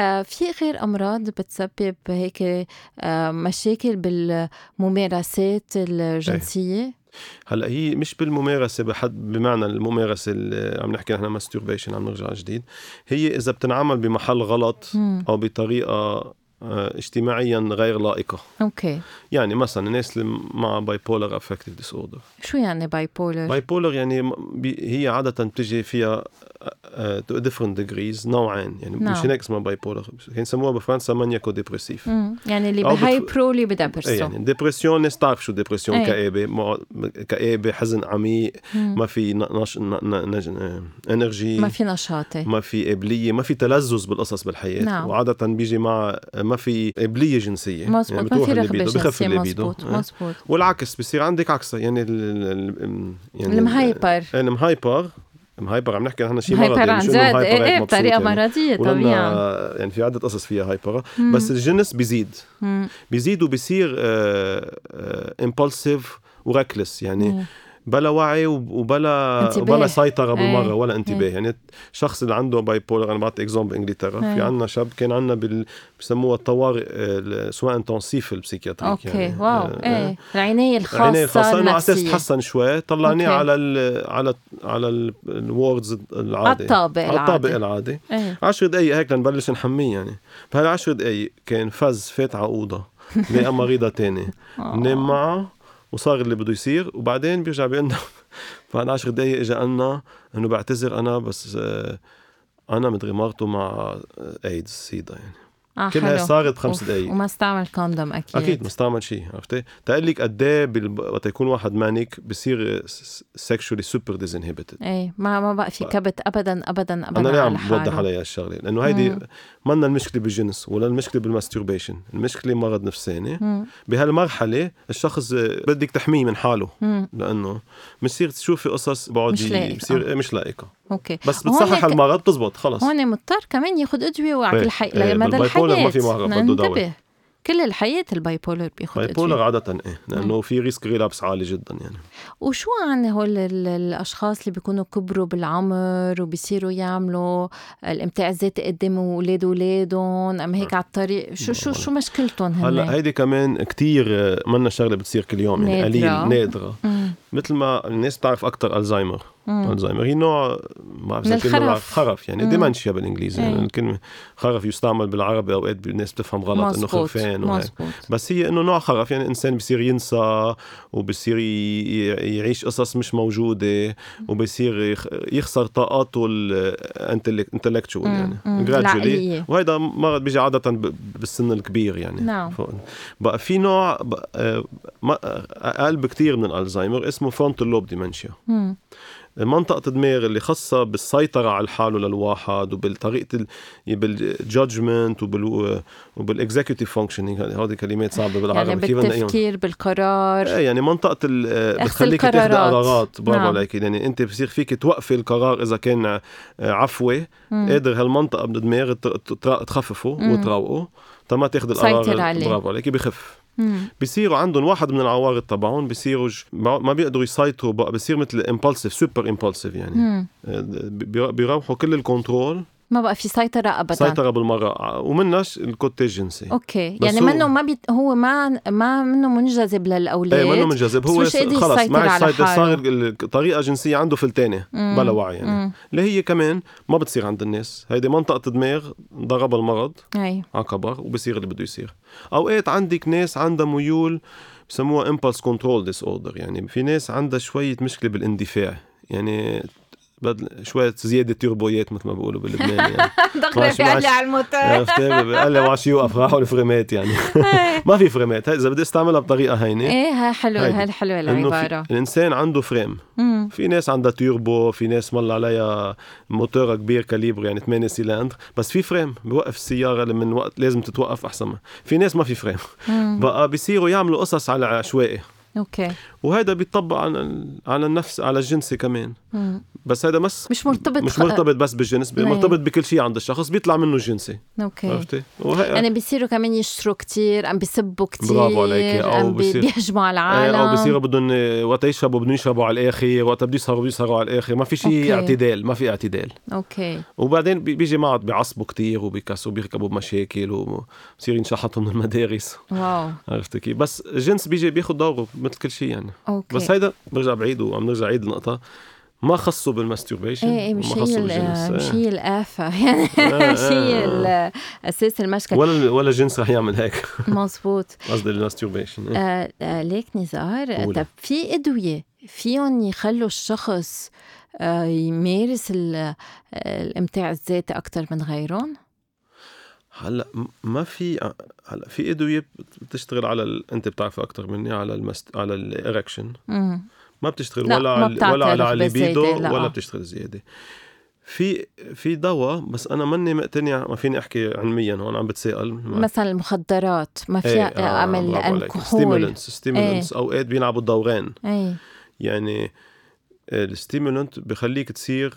S1: آه في غير أمراض بتسبب هيك آه مشاكل بالممارسات الجنسية؟
S2: إيه. هلا هي مش بالممارسة بحد بمعنى الممارسة اللي عم نحكي نحن masturbation عم نرجع جديد. هي إذا بتنعمل بمحل غلط أو بطريقة اجتماعيا غير لائقة.
S1: okay.
S2: يعني مثلا الناس اللي مع bipolar affective disorder
S1: شو يعني باي بولر؟
S2: باي بولر يعني هي عادة بتجي فيها two different degrees نوعين. يعني نعم. مش هيك اسمها bipolar يسموها بفرنسا fr: maniaco-dépressif
S1: يعني اللي بهايبرو اللي بدبرسو
S2: إيه يعني dépression الناس تعرف شو dépression إيه. كآبة كآبة حزن عميق ما في نش... نج... energy
S1: ما في نشاطي
S2: ما في قابلية ما في تلذذ بالقصص بالحياة.
S1: نعم.
S2: وعادة بيجي مع ما في قابلية جنسية.
S1: مزبوط. يعني ما في رغبة جنسية.
S2: مزبوط
S1: مزبوط.
S2: والعكس بصير عندك عكسها يعني ال...
S1: يعني المهايبر.
S2: المهايبر. مهايبر عم نحكي نحن شيء
S1: مرضي hyper عن جد إيه إيه بطريقه. مرضيه طبيعي
S2: يعني في عده قصص فيها hyper بس الجنس بيزيد
S1: مم.
S2: بيزيد وبيصير impulsive و reckless يعني مم. بلا وعي وبلا
S1: انتباه.
S2: وبلا سيطرة بالمرة ولا انتباه. يعني الشخص اللي عنده bipolar أنا بعطي exemple بانجلترا في عندنا شاب كان عندنا بال بسموها الطوارئ سواء intensive ال
S1: psychiatric okay
S2: يعني.
S1: واو.
S2: آه
S1: إيه. العناية الخاصه
S2: العناية الخاصة. إنه على
S1: أساس.
S2: تحسن شوي طلعناه على ال على على الوردز العادي
S1: الطابق
S2: على الطابق العادي.
S1: إيه.
S2: 10 دقائق هيك لنبلش نحميه يعني. بهال10 دقائق كان فز فات على اوضه لقى مريضه تانية. نام معها وصار اللي بده يصير وبعدين بيرجع بيقول بعد 10 دقائق اجى قالنا إنه بعتذر أنا بس آه، أنا مدري مع ايدز سيدا يعني.
S1: آه
S2: كل هاي صارت بخمس دقائق
S1: وما استعمل كوندوم أكيد
S2: أكيد ما استعمل شيء عرفتي؟ تقول لك قد إيه. وقت يكون واحد manic بصير sexually super disinhibited
S1: إيه ما ما بقى في كبت ابدا ابدا ابدا
S2: أنا ليه عم بوضح
S1: حاله.
S2: عليها الشغله؟ لأنه هيدي منا المشكلة بالجنس ولا المشكلة بال masturbation، المشكلة مرض نفساني. بهالمرحله الشخص بدك تحميه من حاله
S1: مم.
S2: لأنه بصير تشوفي قصص بعد
S1: مش لائقة.
S2: بصير مش لائقه
S1: okay.
S2: بس بتصحح المرض بتزبط خلص.
S1: هون مضطر كمان ياخذ أدوية وعلى الحي...
S2: إيه،
S1: لمدى الحياة
S2: ما في مهرب، بده دواء.
S1: كل الحياة ال bipolar بياخذ
S2: bipolar عادة إيه لأنه في risk relapse عالي جدا يعني.
S1: وشو عن هول الأشخاص اللي بيكونوا كبروا بالعمر وبيصيروا يعملوا الإمتاع الذاتي قدام أولاد أولادهم؟ أم هيك على الطريق شو شو شو مشكلتهم
S2: هلأ هيدي كمان كثير منا شغلة بتصير كل يوم يعني قليل نادرة. مثل ما الناس بتعرف أكثر ألزهايمر. الزهايمر هي نوع ما بعرف
S1: الخرف.
S2: خرف. يعني dementia بالإنجليزي. يعني الكلمة خرف يستعمل بالعربي اوقات الناس بتفهم غلط إنه خرفان بس هي إنه نوع خرف. يعني الانسان بصير ينسى وبصير يعيش قصص مش موجودة وبصير يخسر طاقاته ال intellectual يعني. gradually وهذا مرض بيجي عادة بالسن الكبير يعني.
S1: نعم.
S2: بقى في نوع آه، أقل بكثير من الالزهايمر اسمه frontal lobe dementia منطقة الدماغ اللي خاصة بالسيطرة على الحال للواحد وبالطريقة بال judgment وبال وبال executive functioning هذه كلمات صعبة بالعربي
S1: يعني كيف بالتفكير بالقرار.
S2: إيه يعني منطقة بتخليك تاخذ قرارات برافو نعم. عليك. يعني أنت بصير فيك توقفي القرار إذا كان عفوي قادر هالمنطقة بالدماغ تخففه وتروقه تما تاخذ القرار برافو عليك بخف. بيصيروا عندهم واحد من العوارض تبعهم بيصيروا ما بيقدروا يسيطروا بقى بيصير مثل impulsive super impulsive يعني. آه، بيروحوا كل ال control
S1: ما بقى في سيطرة أبدا.
S2: سيطرة بالمرة. ومنش الكوتي الجنسي
S1: okay. يعني منه ما بيت هو ما ما منه منجذب للأولاد.
S2: إيه منه منجذب. هو خلص ما السيطرة صار الطريقة الجنسية عنده فلتانة بلا وعي يعني. مم. اللي هي كمان ما بتصير عند الناس. هيدي منطقة دماغ ضرب المرض
S1: أي.
S2: على كبر وبصير اللي بده يصير. أوقات عندك ناس عندها ميول بسموها impulse control disorder يعني في ناس عندها شوية مشكلة بالاندفاع. يعني بدل شوية زيادة تيربويات مثل ما بيقولوا بلبنان يعني.
S1: دخل في علي على الموتور.
S2: عرفت قال لي معش يوقف راحوا ال frein ات يعني. ما في frein ات. إذا بدي أستعملها بطريقة هينة
S1: إيه ها حلوة هاي حلوة العبارة
S2: الإنسان عنده frein. في ناس عندها تيربو في ناس مل عليها موتور كبير caliber يعني 8 سيلندر بس في frein بوقف السيارة من وقت لازم تتوقف أحسن في ناس ما في frein. بقى بيصيروا يعملوا قصص على عشوائي.
S1: okay.
S2: وهذا بيطبق على على النفس على الجنسي كمان. مم. بس هذا مس
S1: مش مرتبط
S2: مش مرتبط بس بالجنس. مرتبط بكل شيء عند الشخص بيطلع منه جنسي.
S1: okay. عرفتي؟ وهي... يعني بيصيروا كمان يشتروا كثير ام بيسبوا كثير
S2: برافو عليك
S1: أو بيصير... بيهجموا على العالم
S2: أو بيصيروا بدهم وقت يشربوا بدهم يشربوا على الآخر وقت بده يسهروا يسهروا على الآخر. ما في شيء اعتدال ما في اعتدال.
S1: okay.
S2: وبعدين بيجي معه بيعصبوا كثير وبيكسوا بيركبوا بمشاكل وبصير ينشحطوا من المدارس.
S1: wow.
S2: عرفتي كيف؟ بس الجنس بيجي بياخذ دوره مثل كل شيء يعني.
S1: okay.
S2: بس هيدا برجع بعيد وعم نرجع عيد النقطة. ما خصوا بال
S1: masturbation إيه مش هي مش هي الآفة يعني مش هي أساس المشكلة.
S2: ولا ولا جنس رح يعمل هيك.
S1: مظبوط.
S2: قصدي ال masturbation
S1: آه آه ليك نزار. طب في أدوية فيهم يخلوا الشخص آه يمارس الإمتاع الذاتي أكثر من غيرهم؟
S2: هلأ ما في هلأ في أدوية بتشتغل على ال... أنت بتعرفي أكثر مني على المست... على ال erection ما بتشتغل ولا على ولا على الليبيدو ولا بتشتغل زيادة. في في دواء بس أنا ماني مقتنع ما فيني أحكي علميا هون عم بتسائل
S1: مثلا المخدرات ما في إيه أعمل آه ألكحول.
S2: ستيمولنتس ستيمولنتس إيه. أوقات بيلعبوا الدوران.
S1: إيه.
S2: يعني ال stimulant بخليك تصير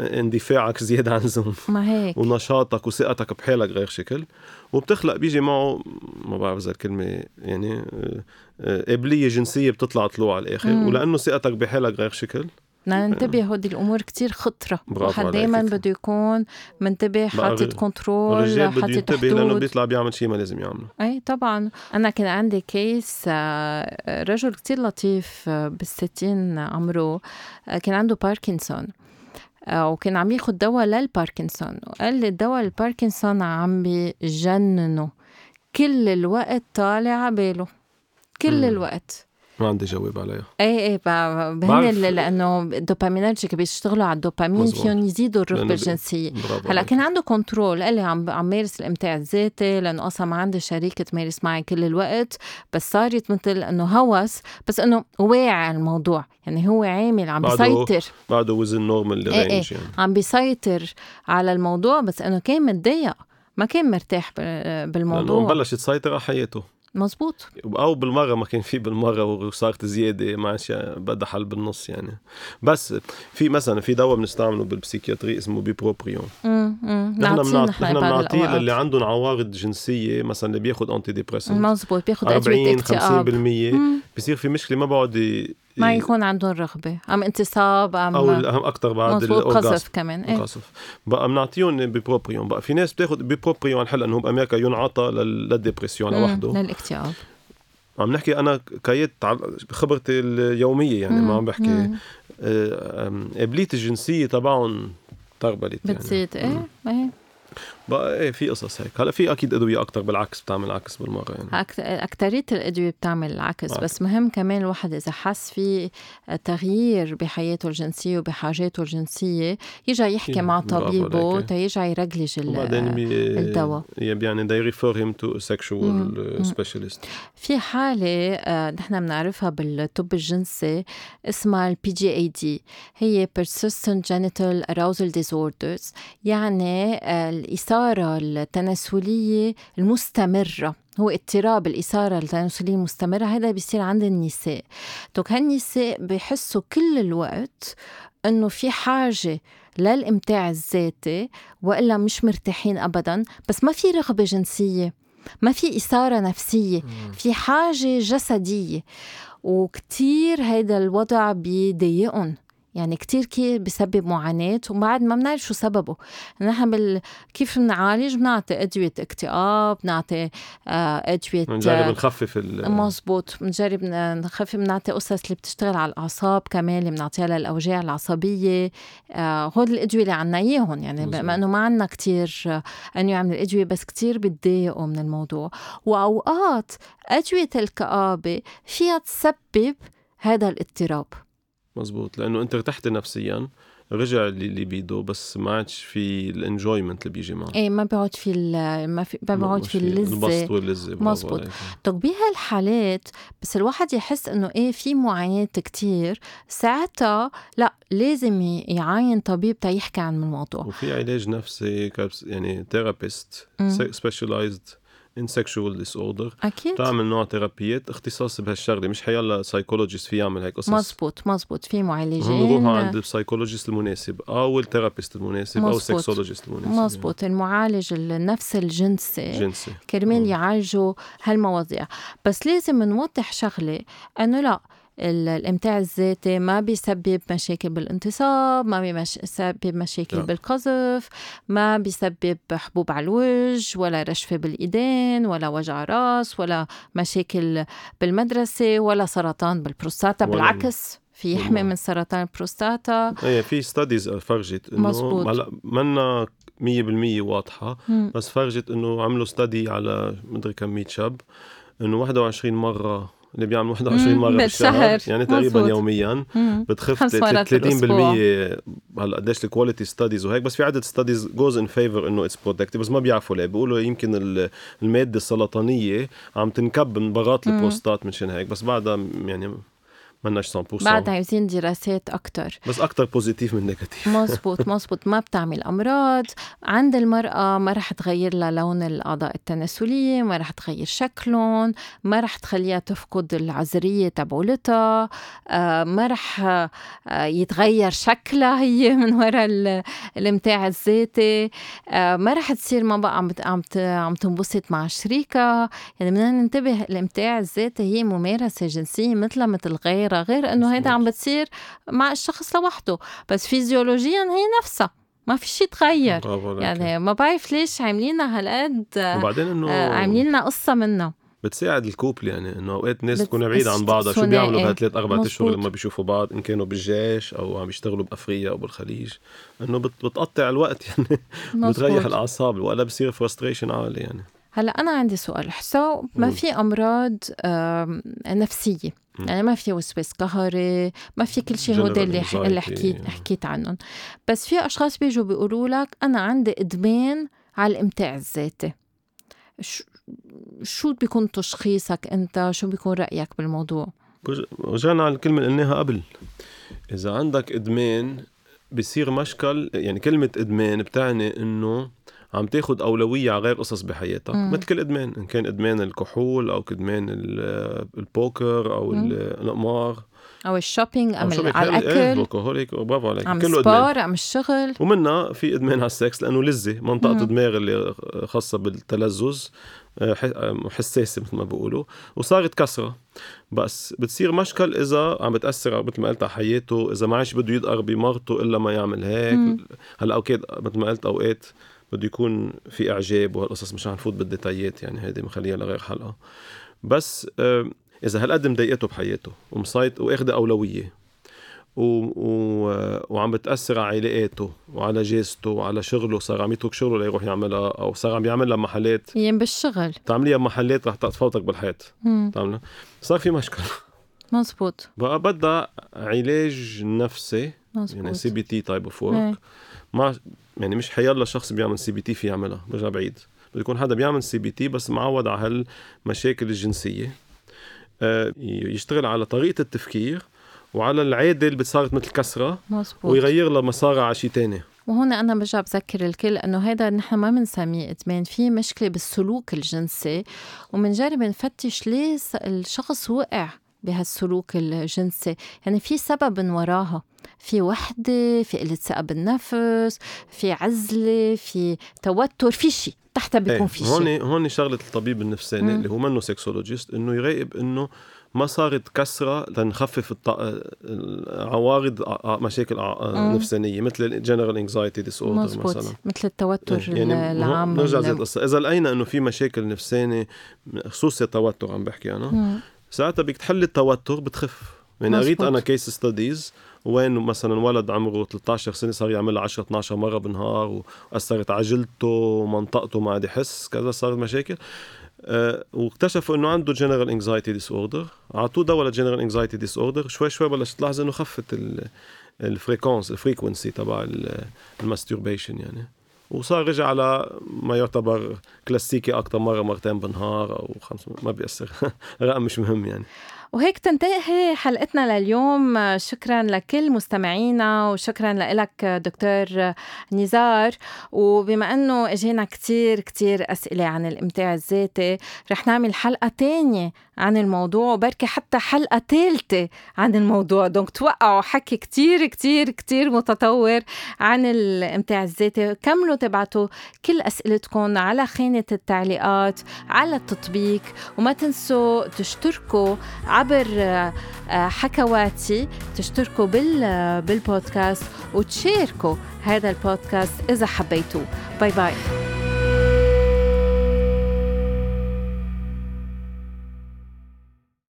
S2: اندفاعك زيادة عن اللزوم.
S1: ما هيك.
S2: ونشاطك وثقتك بحالك غير شكل. وبتخلق بيجي معه ما بعرف إذا الكلمة يعني آه، آه، قابلية جنسية بتطلع طلوع على الآخر مم. ولأنه ثقتك بحالك غير شكل.
S1: ننتبه هودي الأمور كتير خطرة. واحد دائما بده يكون منتبه حاطط control
S2: حاطط ينتبه لأنه بيطلع بيعمل شيء ما لازم يعمله.
S1: أي طبعا. أنا كان عندي case آه، رجل كتير لطيف بالستين عمره كان عنده باركنسون آه، وكان عم ياخد دواء للباركنسون. وقال لي دواء الباركنسون عم بجننه كل الوقت طالع على باله كل. الوقت.
S2: ما عندي جواب عليها.
S1: إيه إيه بهن لأنه ال dopaminergic بيشتغلوا على الدوبامين فيهم يزيدوا الرغبه الجنسيه هلأ كان عنده control قال لي عم عم مارس الامتاع الذاتي لأنه أصلا ما عندي شريكة تمارس معي كل الوقت. بس صارت مثل إنه هوس بس إنه واعي على الموضوع. يعني هو عامل عم بيسيطر.
S2: بعده within normal
S1: إيه إيه. يعني. عم بيسيطر على الموضوع بس إنه كان متضايق. ما كان مرتاح بالموضوع.
S2: لأنه بلش يسيطر على حياته.
S1: مزبوط
S2: أو بالمرة ما كان في بالمرة وصارت زيادة ما عادش بدها حل بالنص يعني. بس في مثلا في دواء بنستعمله بال psychiatry اسمه bupropion. نحن نحن بنعطيه للي عندهم عوارض جنسية مثلا اللي بياخذ antidepressant
S1: مزبوط بياخذ 40 50%
S2: بصير في مشكلة ما بقعد
S1: ما يكون عندهم رغبة. أم انتصاب أم
S2: أو الاهم أكثر بعد
S1: قذف كمان
S2: إيه؟ قذف. بقى بنعطيهم bupropion بقى. في ناس بتاخذ bupropion هلا انه بأمريكا ينعطى لل depression لوحده.
S1: للاكتئاب.
S2: عم نحكي أنا كيت خبرتي اليومية يعني ما عم بحكي. قابليه الجنسية تبعهم tripled
S1: يعني. بتزيد إيه إيه.
S2: بقى إيه في قصص هيك. هلا في أكيد أدوية أكثر بالعكس بتعمل عكس بالمرة يعني.
S1: اكثريه الأدوية بتعمل العكس بس مهم كمان الواحد إذا حس في تغيير بحياته الجنسية وبحاجاته الجنسية يرجع يحكي مع طبيبه تيرجع يرجلج الدواء.
S2: يعني they refer him to a sexual specialist.
S1: في حالة آه، نحن بنعرفها بالطب الجنسي اسمها ال PGAD هي persistent genital arousal disorders يعني الإثارة التناسلية المستمرة. هو اضطراب الإثارة التناسلية المستمرة هذا بيصير عند النساء. دوك هالنساء بحسوا كل الوقت إنه في حاجة للإمتاع الذاتي وإلا مش مرتاحين أبدا. بس ما في رغبة جنسية ما في إثارة نفسية في حاجة جسدية. وكتير هيدا الوضع بيضايقهم. يعني كتير كي بسبب معاناة وبعد ما بنعرف شو سببه. نحن بال... كيف بنعالج بنعطي أدوية اكتئاب بنعطي آه، أدوية
S2: بنجرب نخفف ال
S1: مزبوط. بنجرب نخفف بنعطي قصص اللي بتشتغل على الأعصاب كمان اللي بنعطيها للأوجاع العصبية. آه هول الأدوية اللي عنا إياهم يعني بما إنه ما عنا كتير أنواع من الأدوية بس كتير بتضايقوا من الموضوع. وأوقات أدوية الكآبة فيها تسبب هذا الاضطراب.
S2: مزبوط. لأنه أنت ارتحت نفسيا رجع اللي بيدو بس ما عادش في الانجويمنت اللي بيجي معه.
S1: إيه ما بيقعد في ما في ما بيقعد في اللذه
S2: البسط واللذه
S1: مزبوط. طب بهالحالات بس الواحد يحس إنه إيه في معاناة كتير ساعتها لا لازم يعاين طبيب تيحكي عن الموضوع.
S2: وفي علاج نفسي يعني therapist specialized in sexual disorder
S1: أكيد.
S2: تعمل نوع therapy اختصاص بهالشغلة. مش حيلا psychologist في يعمل هيك قصص.
S1: مزبوط مزبوط. في معالجين.
S2: بروحوا عند ال psychologist المناسب أو ال therapist المناسب مزبوط. أو ال sexologist المناسب
S1: مزبوط. يعني. المعالج النفس الجنسي.
S2: جنسي.
S1: كرمال يعالجوا هالمواضيع. بس لازم نوضح شغلة إنه لا الإمتاع الذاتي ما بيسبب مشاكل بالانتصاب ما بيسبب مشاكل لا. بالقذف ما بيسبب حبوب على الوجه ولا رجفة بالإيدين ولا وجع راس ولا مشاكل بالمدرسة ولا سرطان بالبروستاتا بالعكس في يحمي من سرطان البروستاتا
S2: إيه في studies فرجت إنه هلا منا 100% واضحة مم. بس فرجت إنه عملوا study على مدري كم 100 شاب إنه 21 مرة اللي بيعمل 21 مرة بالشهر يعني تقريبا مزبوط. يوميا. بتخف 30% هلا قديش ال quality studies وهيك بس في عدد studies those in favor إنه it's protective بس ما بيعرفوا ليه. بيقولوا يمكن المادة السرطانية عم تنكب من بغاط البروستات منشان هيك بس بعدها يعني مناش 100%
S1: بعد عايزين دراسات أكتر.
S2: بس أكتر positive من negative
S1: مزبوط مزبوط ما بتعمل أمراض. عند المرأة ما رح تغير لها لون الأعضاء التناسلية ما رح تغير شكلهم ما رح تخليها تفقد العذرية تبعولتها آه، ما رح آه، يتغير شكلها هي من وراء الامتاع الذاتي آه، ما رح تصير ما بقى عم عم عم تنبسط مع شريكها يعني بدنا ننتبه الامتاع الذاتي هي ممارسة جنسية مثلها مثل غير غيرها غير إنه هيدا عم بتصير مع الشخص لوحده. بس فيزيولوجيا هي نفسها ما في شيء تغير. يعني ما بعرف ليش عاملينها هالقد
S2: وبعدين إنه
S1: آه، عاملين لنا قصة منها.
S2: بتساعد الكوبل يعني إنه أوقات الناس تكون بعيدة عن بعضها شو بيعملوا بهالثلاث أربع أشهر لما بيشوفوا بعض إن كانوا بالجيش أو عم يشتغلوا بأفريقيا أو بالخليج. إنه بتقطع الوقت يعني بتريح الاعصاب ولا بصير فرستريشن عالي يعني.
S1: هلا أنا عندي سؤال. حسو ما في أمراض نفسية. يعني ما في وسواس قهري ما في كل شيء هودي اللي اللي حكيت حكيت عنهم. بس في أشخاص بيجوا بيقولوا لك أنا عندي إدمان على الإمتاع الذاتي. شو بيكون تشخيصك أنت؟ شو بيكون رأيك بالموضوع؟
S2: رجعنا على الكلمة اللي قلناها قبل. إذا عندك إدمان بصير مشكل يعني كلمة إدمان بتعني إنه عم تاخد أولوية على غير قصص بحياتك مم. مثل كل إدمان إن كان إدمان الكحول أو إدمان البوكر أو القمار.
S1: أو ال shopping ام على الأكل.
S2: إيه برافو عليك
S1: عم كله sport ام الشغل.
S2: ومنها في إدمان على السكس لأنه لذة. منطقة الدماغ اللي خاصة بالتلذذ آه، آه، حساسة مثل ما بيقولوا. وصارت كسرة. بس بتصير مشكل إذا عم بتأثر مثل ما قلت على حياته إذا ما عادش بده يدقر بمرته إلا ما يعمل هيك. هلأ أوكي مثل ما قلت أوقات بده يكون في إعجاب وهالقصص مش نفوت بالديتايات يعني هيدي مخليها لغير حلقه بس إذا هالقد مضايقته بحياته ومسيط واخده أولوية و... و... وعم بتأثر على علاقاته وعلى جازته وعلى شغله صار عم يترك شغله ليروح يعملها أو صار عم يعملها محلات.
S1: يم بالشغل
S2: تعمليها بمحلات رح تفوتك بالحيط تعملها صار في مشكلة.
S1: مزبوط.
S2: بقى بدها علاج نفسي مزبوط. يعني CBT type of work ما يعني مش حيلا شخص بيعمل CBT في يعملها برجع بعيد. بده يكون حدا بيعمل CBT بس معود على هالمشاكل الجنسية. آه، يشتغل على طريقة التفكير وعلى العادة اللي صارت مثل كسرة مزبوط. ويغير لها مسارها على شيء ثاني
S1: وهون أنا برجع بذكر الكل إنه هيدا نحن ما بنسميه إدمان في مشكلة بالسلوك الجنسي وبنجرب نفتش ليه الشخص وقع. بهالسلوك الجنسي. يعني في سبب من وراها. في وحدة في قلة ثقة بالنفس في عزلة في توتر في شيء. تحتها بيكون إيه. في شيء.
S2: هون هون شغلة الطبيب النفساني اللي هو منه سكسولوجيست إنه يراقب إنه ما صارت كسرة لنخفف الط... عوارض مشاكل نفسانية مثل ال general anxiety disorder مثلا.
S1: مثل التوتر يعني العام
S2: نرجع زي القصة. إذا لقينا إنه في مشاكل نفسانية خصوصي التوتر عم بحكي أنا ساعتها بدك تحل التوتر بتخف. يعني قريت أنا case studies وين مثلا ولد عمره 13 سنة صار يعمل 10 12 مرة بالنهار وأثرت عجلته ومنطقته ما عاد يحس كذا صارت مشاكل. أه واكتشفوا إنه عنده general anxiety disorder أعطوه دواء لل general anxiety disorder شوي شوي بلشت تلاحظ إنه خفت ال frequence ال frequency تبع ال masturbation يعني. وصار رجع على ما يعتبر كلاسيكي أكثر مرة مرتين بالنهار أو خمس ما بيأثر. رقم مش مهم يعني.
S1: وهيك تنتهي حلقتنا لليوم. شكرا لكل مستمعينا وشكرا لك دكتور نزار. وبما إنه إجينا كتير كتير أسئلة عن الامتاع الذاتي رح نعمل حلقة تانية عن الموضوع وبركي حتى حلقة ثالثه عن الموضوع. دونك توقعوا حكي كتير كتير كتير متطور عن الإمتاع الذاتي. كملوا تبعتوا كل أسئلتكم على خانة التعليقات على التطبيق. وما تنسوا تشتركوا عبر آه، حكواتي تشتركوا بال بالبودكاست وتشاركوا هذا البودكاست إذا حبيتوه. باي باي.